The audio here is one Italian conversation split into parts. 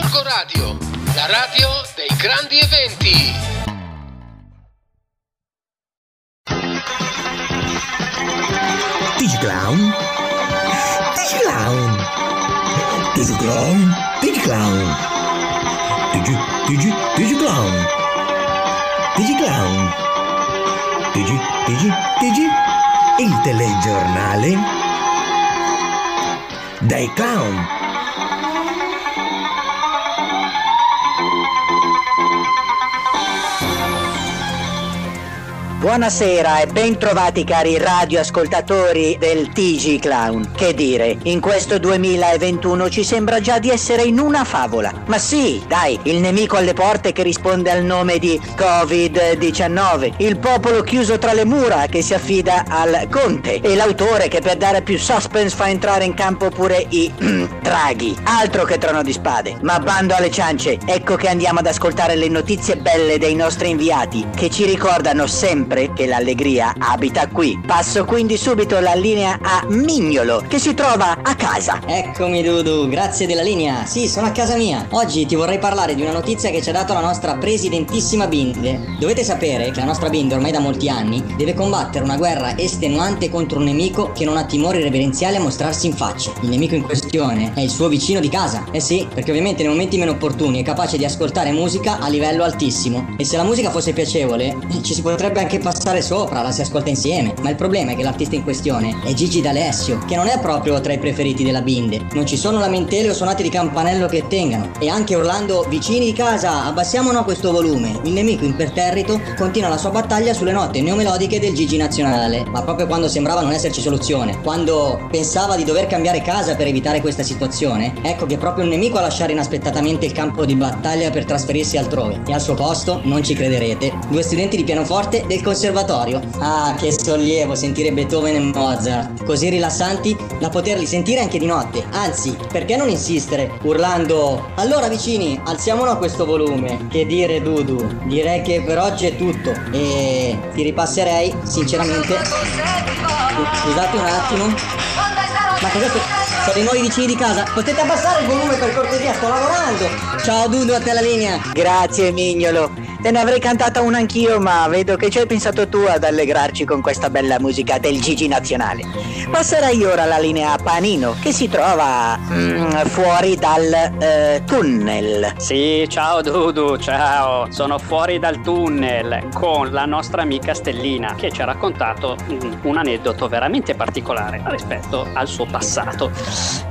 Gorgo Radio, la radio dei grandi eventi. Digiclown? Digiclown? Digiclown? Digiclown? Digi, digi, Digiclown? Digiclown? Digi, digi, digi? Il telegiornale? Dai clown! Buonasera e bentrovati cari radioascoltatori del TG Clown. Che dire, in questo 2021 ci sembra già di essere in una favola. Ma sì, dai, il nemico alle porte che risponde al nome di Covid-19, il popolo chiuso tra le mura che si affida al conte e l'autore che per dare più suspense fa entrare in campo pure i draghi. Altro che trono di spade. Ma bando alle ciance, ecco che andiamo ad ascoltare le notizie belle dei nostri inviati che ci ricordano sempre sempre che l'allegria abita qui. Passo quindi subito la linea a Mignolo, che si trova a casa. Eccomi Dudu, grazie della linea. Sì, sono a casa mia. Oggi ti vorrei parlare di una notizia che ci ha dato la nostra presidentissima Binde. Dovete sapere che la nostra Binde ormai da molti anni deve combattere una guerra estenuante contro un nemico che non ha timore reverenziale a mostrarsi in faccia. Il nemico in questione è il suo vicino di casa. Eh sì, perché ovviamente nei momenti meno opportuni è capace di ascoltare musica a livello altissimo. E se la musica fosse piacevole, ci si potrebbe anche passare sopra, la si ascolta insieme. Ma il problema è che l'artista in questione è Gigi D'Alessio, che non è proprio tra i preferiti della Binde. Non ci sono lamentele o suonate di campanello che tengano. E anche urlando vicini di casa, abbassiamo no questo volume. Il nemico imperterrito continua la sua battaglia sulle note neomelodiche del Gigi nazionale. Ma proprio quando sembrava non esserci soluzione, quando pensava di dover cambiare casa per evitare questa situazione, ecco che è proprio il nemico a lasciare inaspettatamente il campo di battaglia per trasferirsi altrove. E al suo posto, non ci crederete, due studenti di pianoforte del conservatorio. Ah, che sollievo sentire Beethoven e Mozart, così rilassanti da poterli sentire anche di notte. Anzi, perché non insistere urlando Allora vicini, alziamolo a questo volume. Che dire Dudu? Direi che per oggi è tutto e ti ripasserei sinceramente Scusate un attimo. Ma cosa sono i nuovi vicini di casa? Potete abbassare il volume per cortesia, sto lavorando. Ciao Dudu, a te la linea. Grazie Mignolo. Te ne avrei cantata una anch'io, ma vedo che ci hai pensato tu ad allegrarci con questa bella musica del Gigi nazionale. Passerei ora la linea Panino, che si trova mm, fuori dal eh, tunnel. Sì, ciao Dudu, ciao. Sono fuori dal tunnel con la nostra amica Stellina, che ci ha raccontato mm, un aneddoto veramente particolare rispetto al suo passato.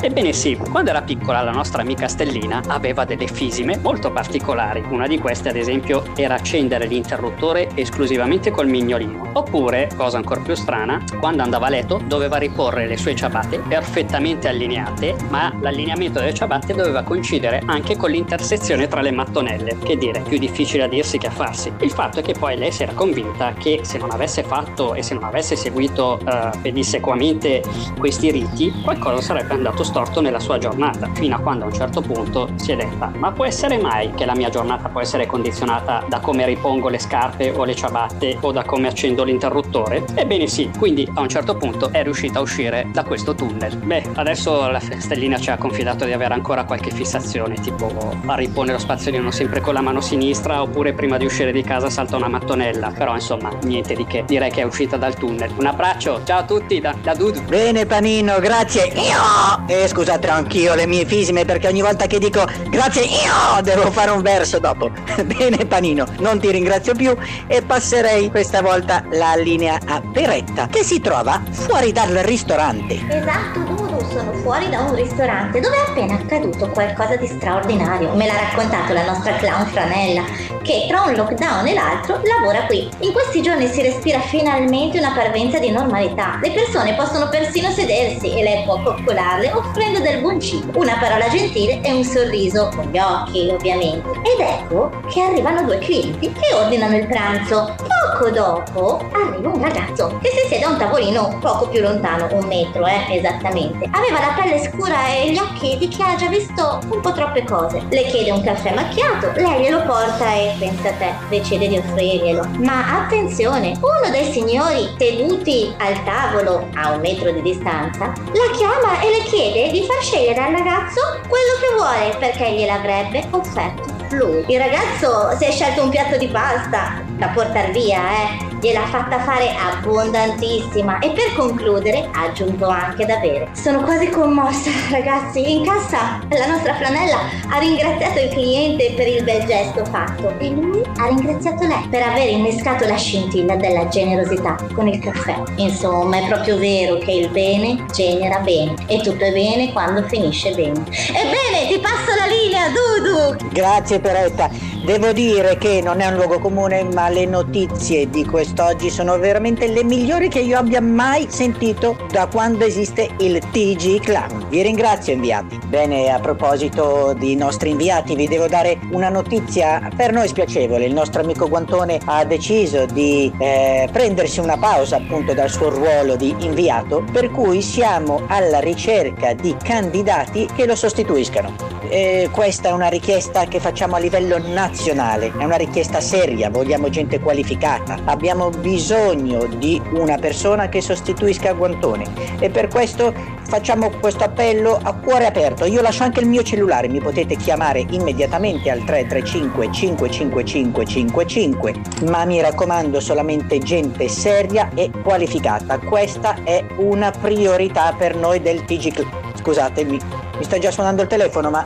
Ebbene sì, quando era piccola la nostra amica Stellina aveva delle fisime molto particolari. Una di queste, ad esempio, era accendere l'interruttore esclusivamente col mignolino. Oppure, cosa ancora più strana, quando andava a letto doveva riporre le sue ciabatte perfettamente allineate, ma l'allineamento delle ciabatte doveva coincidere anche con l'intersezione tra le mattonelle. Che dire, più difficile a dirsi che a farsi. Il fatto è che poi lei si era convinta che se non avesse fatto e se non avesse seguito uh, pedissequamente questi riti, qualcosa sarebbe andato storto nella sua giornata, fino a quando a un certo punto si è detta, ma può essere mai che la mia giornata può essere condizionata da come ripongo le scarpe o le ciabatte o da come accendo l'interruttore? Ebbene sì, quindi a un certo punto è riuscita a uscire da questo tunnel. Beh, adesso la stellina ci ha confidato di avere ancora qualche fissazione, tipo a ripone lo spazzolino sempre con la mano sinistra oppure prima di uscire di casa salta una mattonella. Però insomma, niente di che, direi che è uscita dal tunnel. Un abbraccio, ciao a tutti da, da Dudu. Bene Panino, grazie. Io! E scusate anch'io le mie fisime perché ogni volta che dico grazie io devo fare un verso dopo. Bene Panino, non ti ringrazio più e passerei questa volta la linea a Peretta che si trova fuori dal ristorante. Esatto, sono fuori da un ristorante dove è appena accaduto qualcosa di straordinario. Me l'ha raccontato la nostra clown Franella, che tra un lockdown e l'altro lavora qui. In questi giorni si respira finalmente una parvenza di normalità. Le persone possono persino sedersi e lei può coccolarle offrendo del buon cibo, una parola gentile e un sorriso, con gli occhi ovviamente. Ed ecco che arrivano due clienti che ordinano il pranzo. Poco dopo arriva un ragazzo che si siede a un tavolino poco più lontano, un metro eh, esattamente. Aveva la pelle scura e gli occhi di chi ha già visto un po' troppe cose. Le chiede un caffè macchiato, lei glielo porta e pensa a te, decide di offrirglielo. Ma attenzione, uno dei signori seduti al tavolo a un metro di distanza la chiama e le chiede di far scegliere al ragazzo quello che vuole perché gliel'avrebbe offerto lui. Il ragazzo si è scelto un piatto di pasta da portare via, eh gliel'ha fatta fare abbondantissima e per concludere ha aggiunto anche da bere. Sono quasi commossa, ragazzi. In cassa la nostra flanella ha ringraziato il cliente per il bel gesto fatto e lui ha ringraziato lei per aver innescato la scintilla della generosità con il caffè. Insomma, è proprio vero che il bene genera bene e tutto è bene quando finisce bene. Ebbene, ti passo la linea, Dudu! Grazie Peretta. Devo dire che non è un luogo comune, ma le notizie di quest'oggi sono veramente le migliori che io abbia mai sentito da quando esiste il TG Clown. Vi ringrazio inviati. Bene, a proposito di nostri inviati, vi devo dare una notizia per noi spiacevole. Il nostro amico Guantone ha deciso di eh, prendersi una pausa appunto dal suo ruolo di inviato, per cui siamo alla ricerca di candidati che lo sostituiscano. Eh, questa è una richiesta che facciamo a livello nazionale, è una richiesta seria, vogliamo gente qualificata, abbiamo bisogno di una persona che sostituisca Guantone e per questo facciamo questo appello a cuore aperto. Io lascio anche il mio cellulare, mi potete chiamare immediatamente al 335 555 55, ma mi raccomando solamente gente seria e qualificata. Questa è una priorità per noi del TG Club. Scusatemi, mi sta già suonando il telefono, ma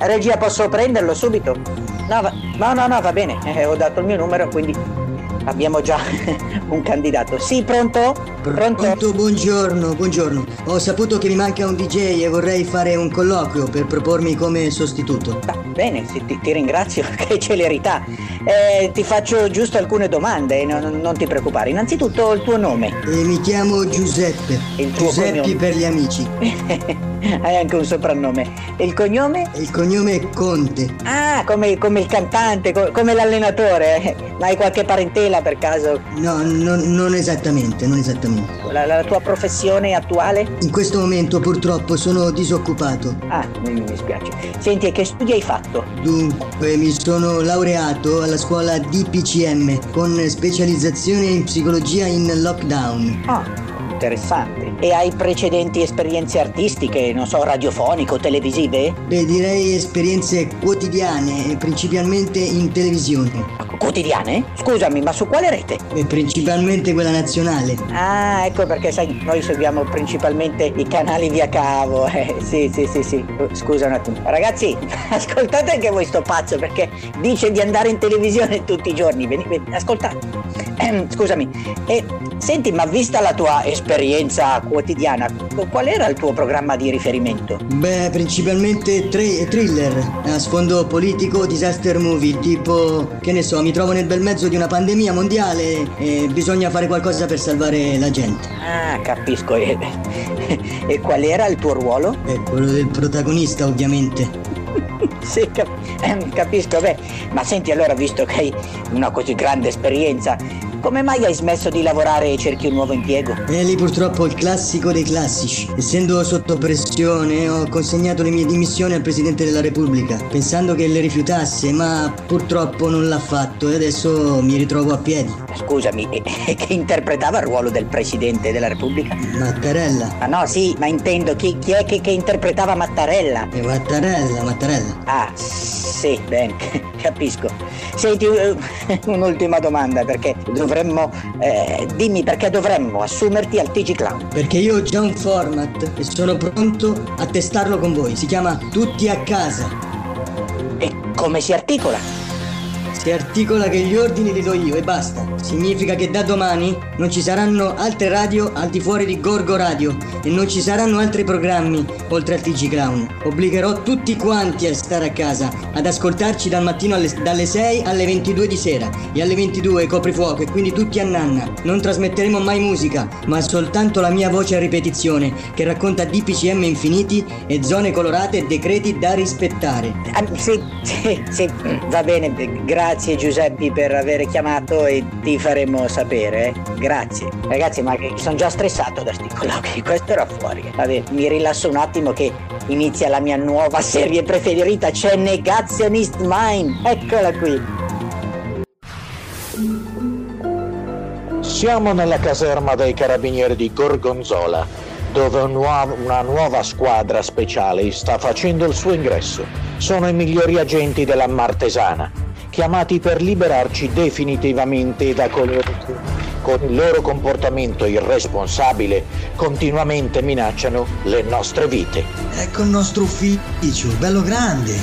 regia posso prenderlo subito? No, va... no, no, no, va bene, eh, ho dato il mio numero, quindi abbiamo già un candidato. Sì, pronto? Pronto? Pronto, buongiorno, buongiorno. Ho saputo che mi manca un DJ e vorrei fare un colloquio per propormi come sostituto. Ah, bene, sì, ti, ti ringrazio, che celerità. Eh, ti faccio giusto alcune domande, non, non ti preoccupare. Innanzitutto il tuo nome. E mi chiamo Giuseppe. Il tuo Giuseppe cognome? per gli amici. Hai anche un soprannome. E il cognome? Il cognome è Conte. Ah, come, come il cantante, co- come l'allenatore. Ma hai qualche parentela per caso? No, no, non esattamente, non esattamente. La, la tua professione attuale? In questo momento purtroppo sono disoccupato. Ah, mi, mi spiace. Senti, e che studi hai fatto? Dunque, mi sono laureato alla scuola DPCM con specializzazione in psicologia in lockdown. Ah, interessante. E hai precedenti esperienze artistiche, non so, radiofonico, televisive? Beh, direi esperienze quotidiane, e principalmente in televisione. Quotidiane? Scusami, ma su quale rete? E principalmente quella nazionale. Ah, ecco perché sai, noi seguiamo principalmente i canali via cavo. Eh, sì, sì, sì, sì. Scusa un attimo. Ragazzi, ascoltate anche voi sto pazzo perché dice di andare in televisione tutti i giorni. Veni, veni, ascoltate. Ehm, scusami. E senti, ma vista la tua esperienza quotidiana, qual era il tuo programma di riferimento? Beh, principalmente tre- thriller, a sfondo politico, disaster movie, tipo, che ne so, mi trovo nel bel mezzo di una pandemia mondiale e bisogna fare qualcosa per salvare la gente. Ah, capisco. E, e qual era il tuo ruolo? È quello del protagonista, ovviamente. Sì, cap- ehm, capisco, beh, ma senti allora, visto che hai una così grande esperienza, come mai hai smesso di lavorare e cerchi un nuovo impiego? E lì purtroppo il classico dei classici. Essendo sotto pressione, ho consegnato le mie dimissioni al Presidente della Repubblica, pensando che le rifiutasse, ma purtroppo non l'ha fatto e adesso mi ritrovo a piedi. Scusami, e- che interpretava il ruolo del Presidente della Repubblica? Mattarella. Ma no, sì, ma intendo chi, chi è che, che interpretava Mattarella? E Mattarella, Mattarella. Ah, sì, bene, capisco. Senti, eh, un'ultima domanda, perché dovremmo... eh, dimmi perché dovremmo assumerti al TG Clown. Perché io ho già un format e sono pronto a testarlo con voi. Si chiama Tutti a casa. E come si articola? Si articola che gli ordini li do io e basta. Significa che da domani non ci saranno altre radio al di fuori di Gorgo Radio e non ci saranno altri programmi oltre al TG Clown. Obbligherò tutti quanti a stare a casa, ad ascoltarci dal mattino alle- dalle 6 alle 22 di sera e alle 22 coprifuoco e quindi tutti a nanna. Non trasmetteremo mai musica, ma soltanto la mia voce a ripetizione che racconta DPCM infiniti e zone colorate e decreti da rispettare. Ah, sì, sì, sì, va bene, grazie. Grazie Giuseppe per aver chiamato e ti faremo sapere. Grazie. Ragazzi, ma sono già stressato da sti colloqui. Questo era fuori. Vabbè, mi rilasso un attimo che inizia la mia nuova serie preferita. C'è Negationist Mind. Eccola qui. Siamo nella caserma dei carabinieri di Gorgonzola, dove una nuova squadra speciale sta facendo il suo ingresso. Sono i migliori agenti della Martesana, chiamati per liberarci definitivamente da coloro che, con il loro comportamento irresponsabile, continuamente minacciano le nostre vite. Ecco il nostro ufficio, bello grande,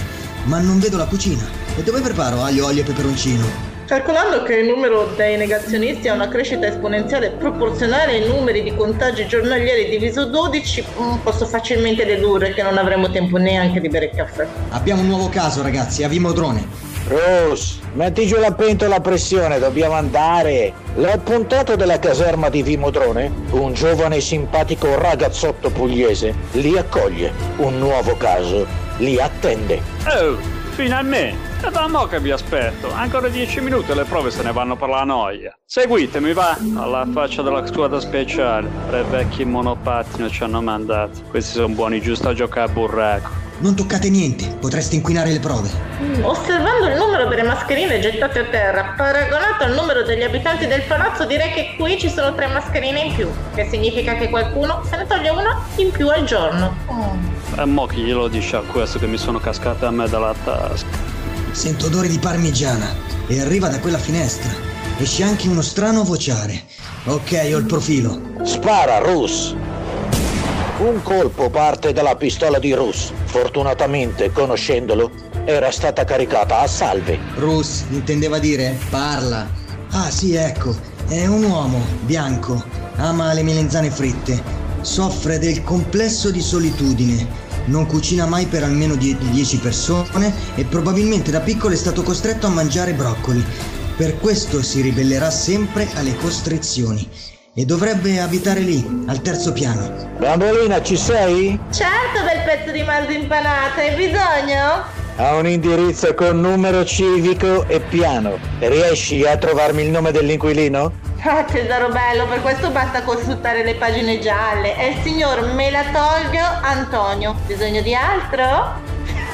ma non vedo la cucina. E dove preparo aglio, olio e peperoncino? Calcolando che il numero dei negazionisti ha una crescita esponenziale proporzionale ai numeri di contagi giornalieri diviso 12, mm, posso facilmente dedurre che non avremo tempo neanche di bere il caffè. Abbiamo un nuovo caso, ragazzi, a Vimodrone. Rose, metti giù la pentola a pressione, dobbiamo andare. L'appuntato della caserma di Vimodrone, un giovane simpatico ragazzotto pugliese, li accoglie. Un nuovo caso li attende. Oh, finalmente! È da mo' che vi aspetto. Ancora dieci minuti e le prove se ne vanno per la noia. Seguitemi, va! Alla faccia della squadra speciale. Tre vecchi monopattino ci hanno mandato. Questi sono buoni giusto a giocare a burraco. Non toccate niente, potreste inquinare le prove. Mm, Osservando il numero delle mascherine gettate a terra, paragonato al numero degli abitanti del palazzo, direi che qui ci sono tre mascherine in più, che significa che qualcuno se ne toglie una in più al giorno. Mm. E mo' chi glielo dice a questo che mi sono cascate a me dalla tasca? Sento odore di parmigiana e arriva da quella finestra. Esce anche uno strano vociare. Ok, ho il profilo. Spara, Rus! Un colpo parte dalla pistola di Rus. Fortunatamente, conoscendolo, era stata caricata a salve. Rus intendeva dire parla. Ah sì, ecco, è un uomo bianco, ama le melenzane fritte, soffre del complesso di solitudine, non cucina mai per almeno 10 persone e probabilmente da piccolo è stato costretto a mangiare broccoli. Per questo si ribellerà sempre alle costrizioni e dovrebbe abitare lì, al terzo piano. Bambolina, ci sei? Certo, bel pezzo di manzo impanata, hai bisogno? Ha un indirizzo con numero civico e piano. Riesci a trovarmi il nome dell'inquilino? Ah, tesoro bello, per questo basta consultare le pagine gialle. È il signor Melatolio Antonio. Bisogno di altro?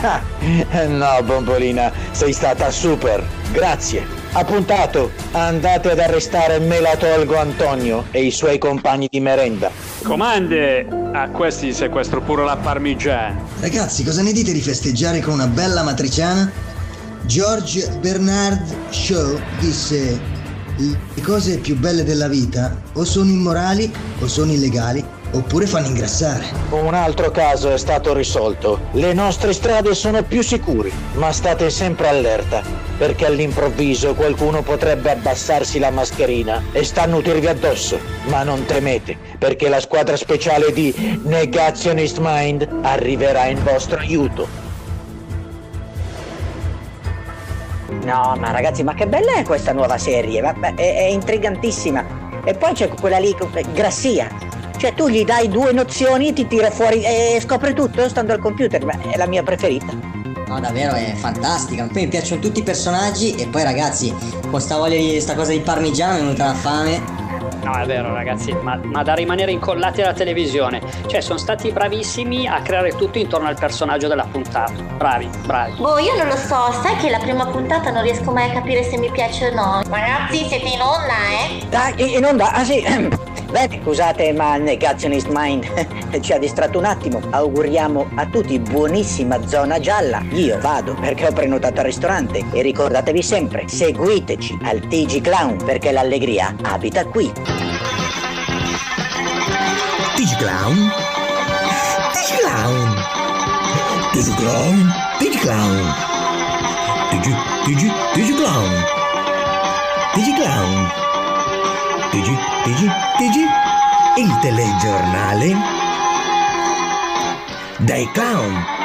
Ah, no, Bombolina, sei stata super. Grazie. Appuntato, andate ad arrestare Melatolgo Antonio e i suoi compagni di merenda. Comande! A questi sequestro pure la parmigiana. Ragazzi, cosa ne dite di festeggiare con una bella matriciana? George Bernard Shaw disse: Le cose più belle della vita o sono immorali o sono illegali oppure fanno ingrassare. Un altro caso è stato risolto. Le nostre strade sono più sicure, ma state sempre allerta, perché all'improvviso qualcuno potrebbe abbassarsi la mascherina e starnutirvi addosso. Ma non temete, perché la squadra speciale di Negationist Mind arriverà in vostro aiuto. No, ma ragazzi, ma che bella è questa nuova serie? Vabbè, è, è intrigantissima. E poi c'è quella lì, Grassia. Cioè, tu gli dai due nozioni, ti tira fuori e scopre tutto stando al computer. Ma è la mia preferita. No, davvero è fantastica. Poi mi piacciono tutti i personaggi e poi ragazzi, con sta voglia di sta cosa di parmigiano mi è venuta la fame. No, è vero, ragazzi, ma, ma da rimanere incollati alla televisione. Cioè, sono stati bravissimi a creare tutto intorno al personaggio della puntata. Bravi, bravi. Boh, io non lo so, sai che la prima puntata non riesco mai a capire se mi piace o no. Ragazzi, siete in onda, eh? Dai, in onda, ah sì. Beh, scusate, ma Negationist Mind ci ha distratto un attimo. Auguriamo a tutti buonissima zona gialla. Io vado perché ho prenotato al ristorante. E ricordatevi sempre, seguiteci al TG Clown perché l'allegria abita qui. Digi Clown? Digi Clown? Digi Clown? Digi Clown? Digi, Digi, Digi Clown? Digi Clown? Digi, Digi, Digi? Il telegiornale? Dai clown!